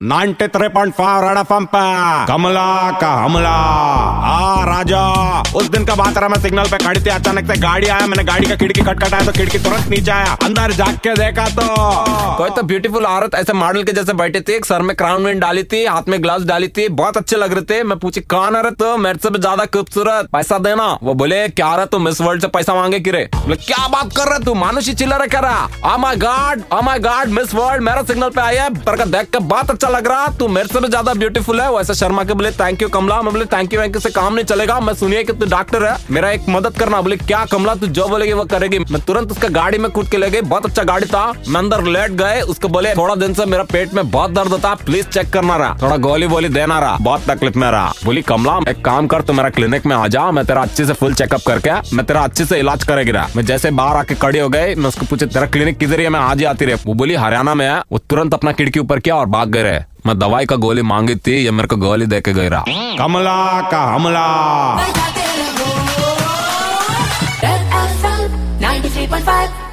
Ninety three point five red FM पे। कमला का हमला। आ, राजा, उस दिन का बात रहा, मैं सिग्नल पे खड़ी थी, अचानक से गाड़ी आया, मैंने गाड़ी का खिड़की खटखटाया तो खिड़की तुरंत नीचे आया, अंदर जाग के देखा तो। कोई तो ब्यूटीफुल औरत, ऐसे मॉडल के जैसे बैठी थी, सर में क्राउन विन डाली थी, हाथ में ग्लव्स डाली थी, बहुत अच्छे लग रहे थे। मैं पूछी, कौन है रे तो? मेरे से ज़्यादा खूबसूरत, पैसा देना। वो बोले, क्या रहा तू मिस वर्ल्ड से पैसा मांगे कि रे? बोले, क्या बात कर रहे तू? मानुषी चिल्ला रहा कर रहा ओ my god my god miss world मेरा सिग्नल पे आया है देख के बहुत अच्छा लग रहा तू मेरे से भी ज़्यादा ब्यूटीफुल है, वैसे शर्मा के बोले थैंक यू कमला। मैं बोले थैंक यू यू से काम नहीं चलेगा। मैं सुनिए कि तू डॉक्टर है, मेरा एक मदद करना। बोले, क्या कमला, तू जो बोलेगी वो करेगी। मैं तुरंत उसका गाड़ी में कूद के ले गई, बहुत अच्छा गाड़ी था। मैं अंदर लेट गए, उसको बोले, थोड़ा दिन से मेरा पेट में बहुत दर्द होता प्लीज़ चेक करना रहा। थोड़ा गोली बोली देना रहा, बहुत तकलीफ़ में रहा। बोली, कमला, एक काम कर, तू मेरा क्लिनिक में आ जा, मैं तेरा अच्छे से फुल चेकअप करके, मैं तेरा अच्छे से इलाज करेगी रहा। मैं जैसे बाहर आके खड़ी हो गई, मैं उसको पूछे, तेरा क्लिनिक किधर है? मैं आज ही आती रही। वो बोली, हरियाणा में है। वो तुरंत अपना खिड़की ऊपर किया और भाग गए मैं दवाई का गोली मांगी थी ये मेरे को गोली दे के गई रहा। कमला का हमला। 93.5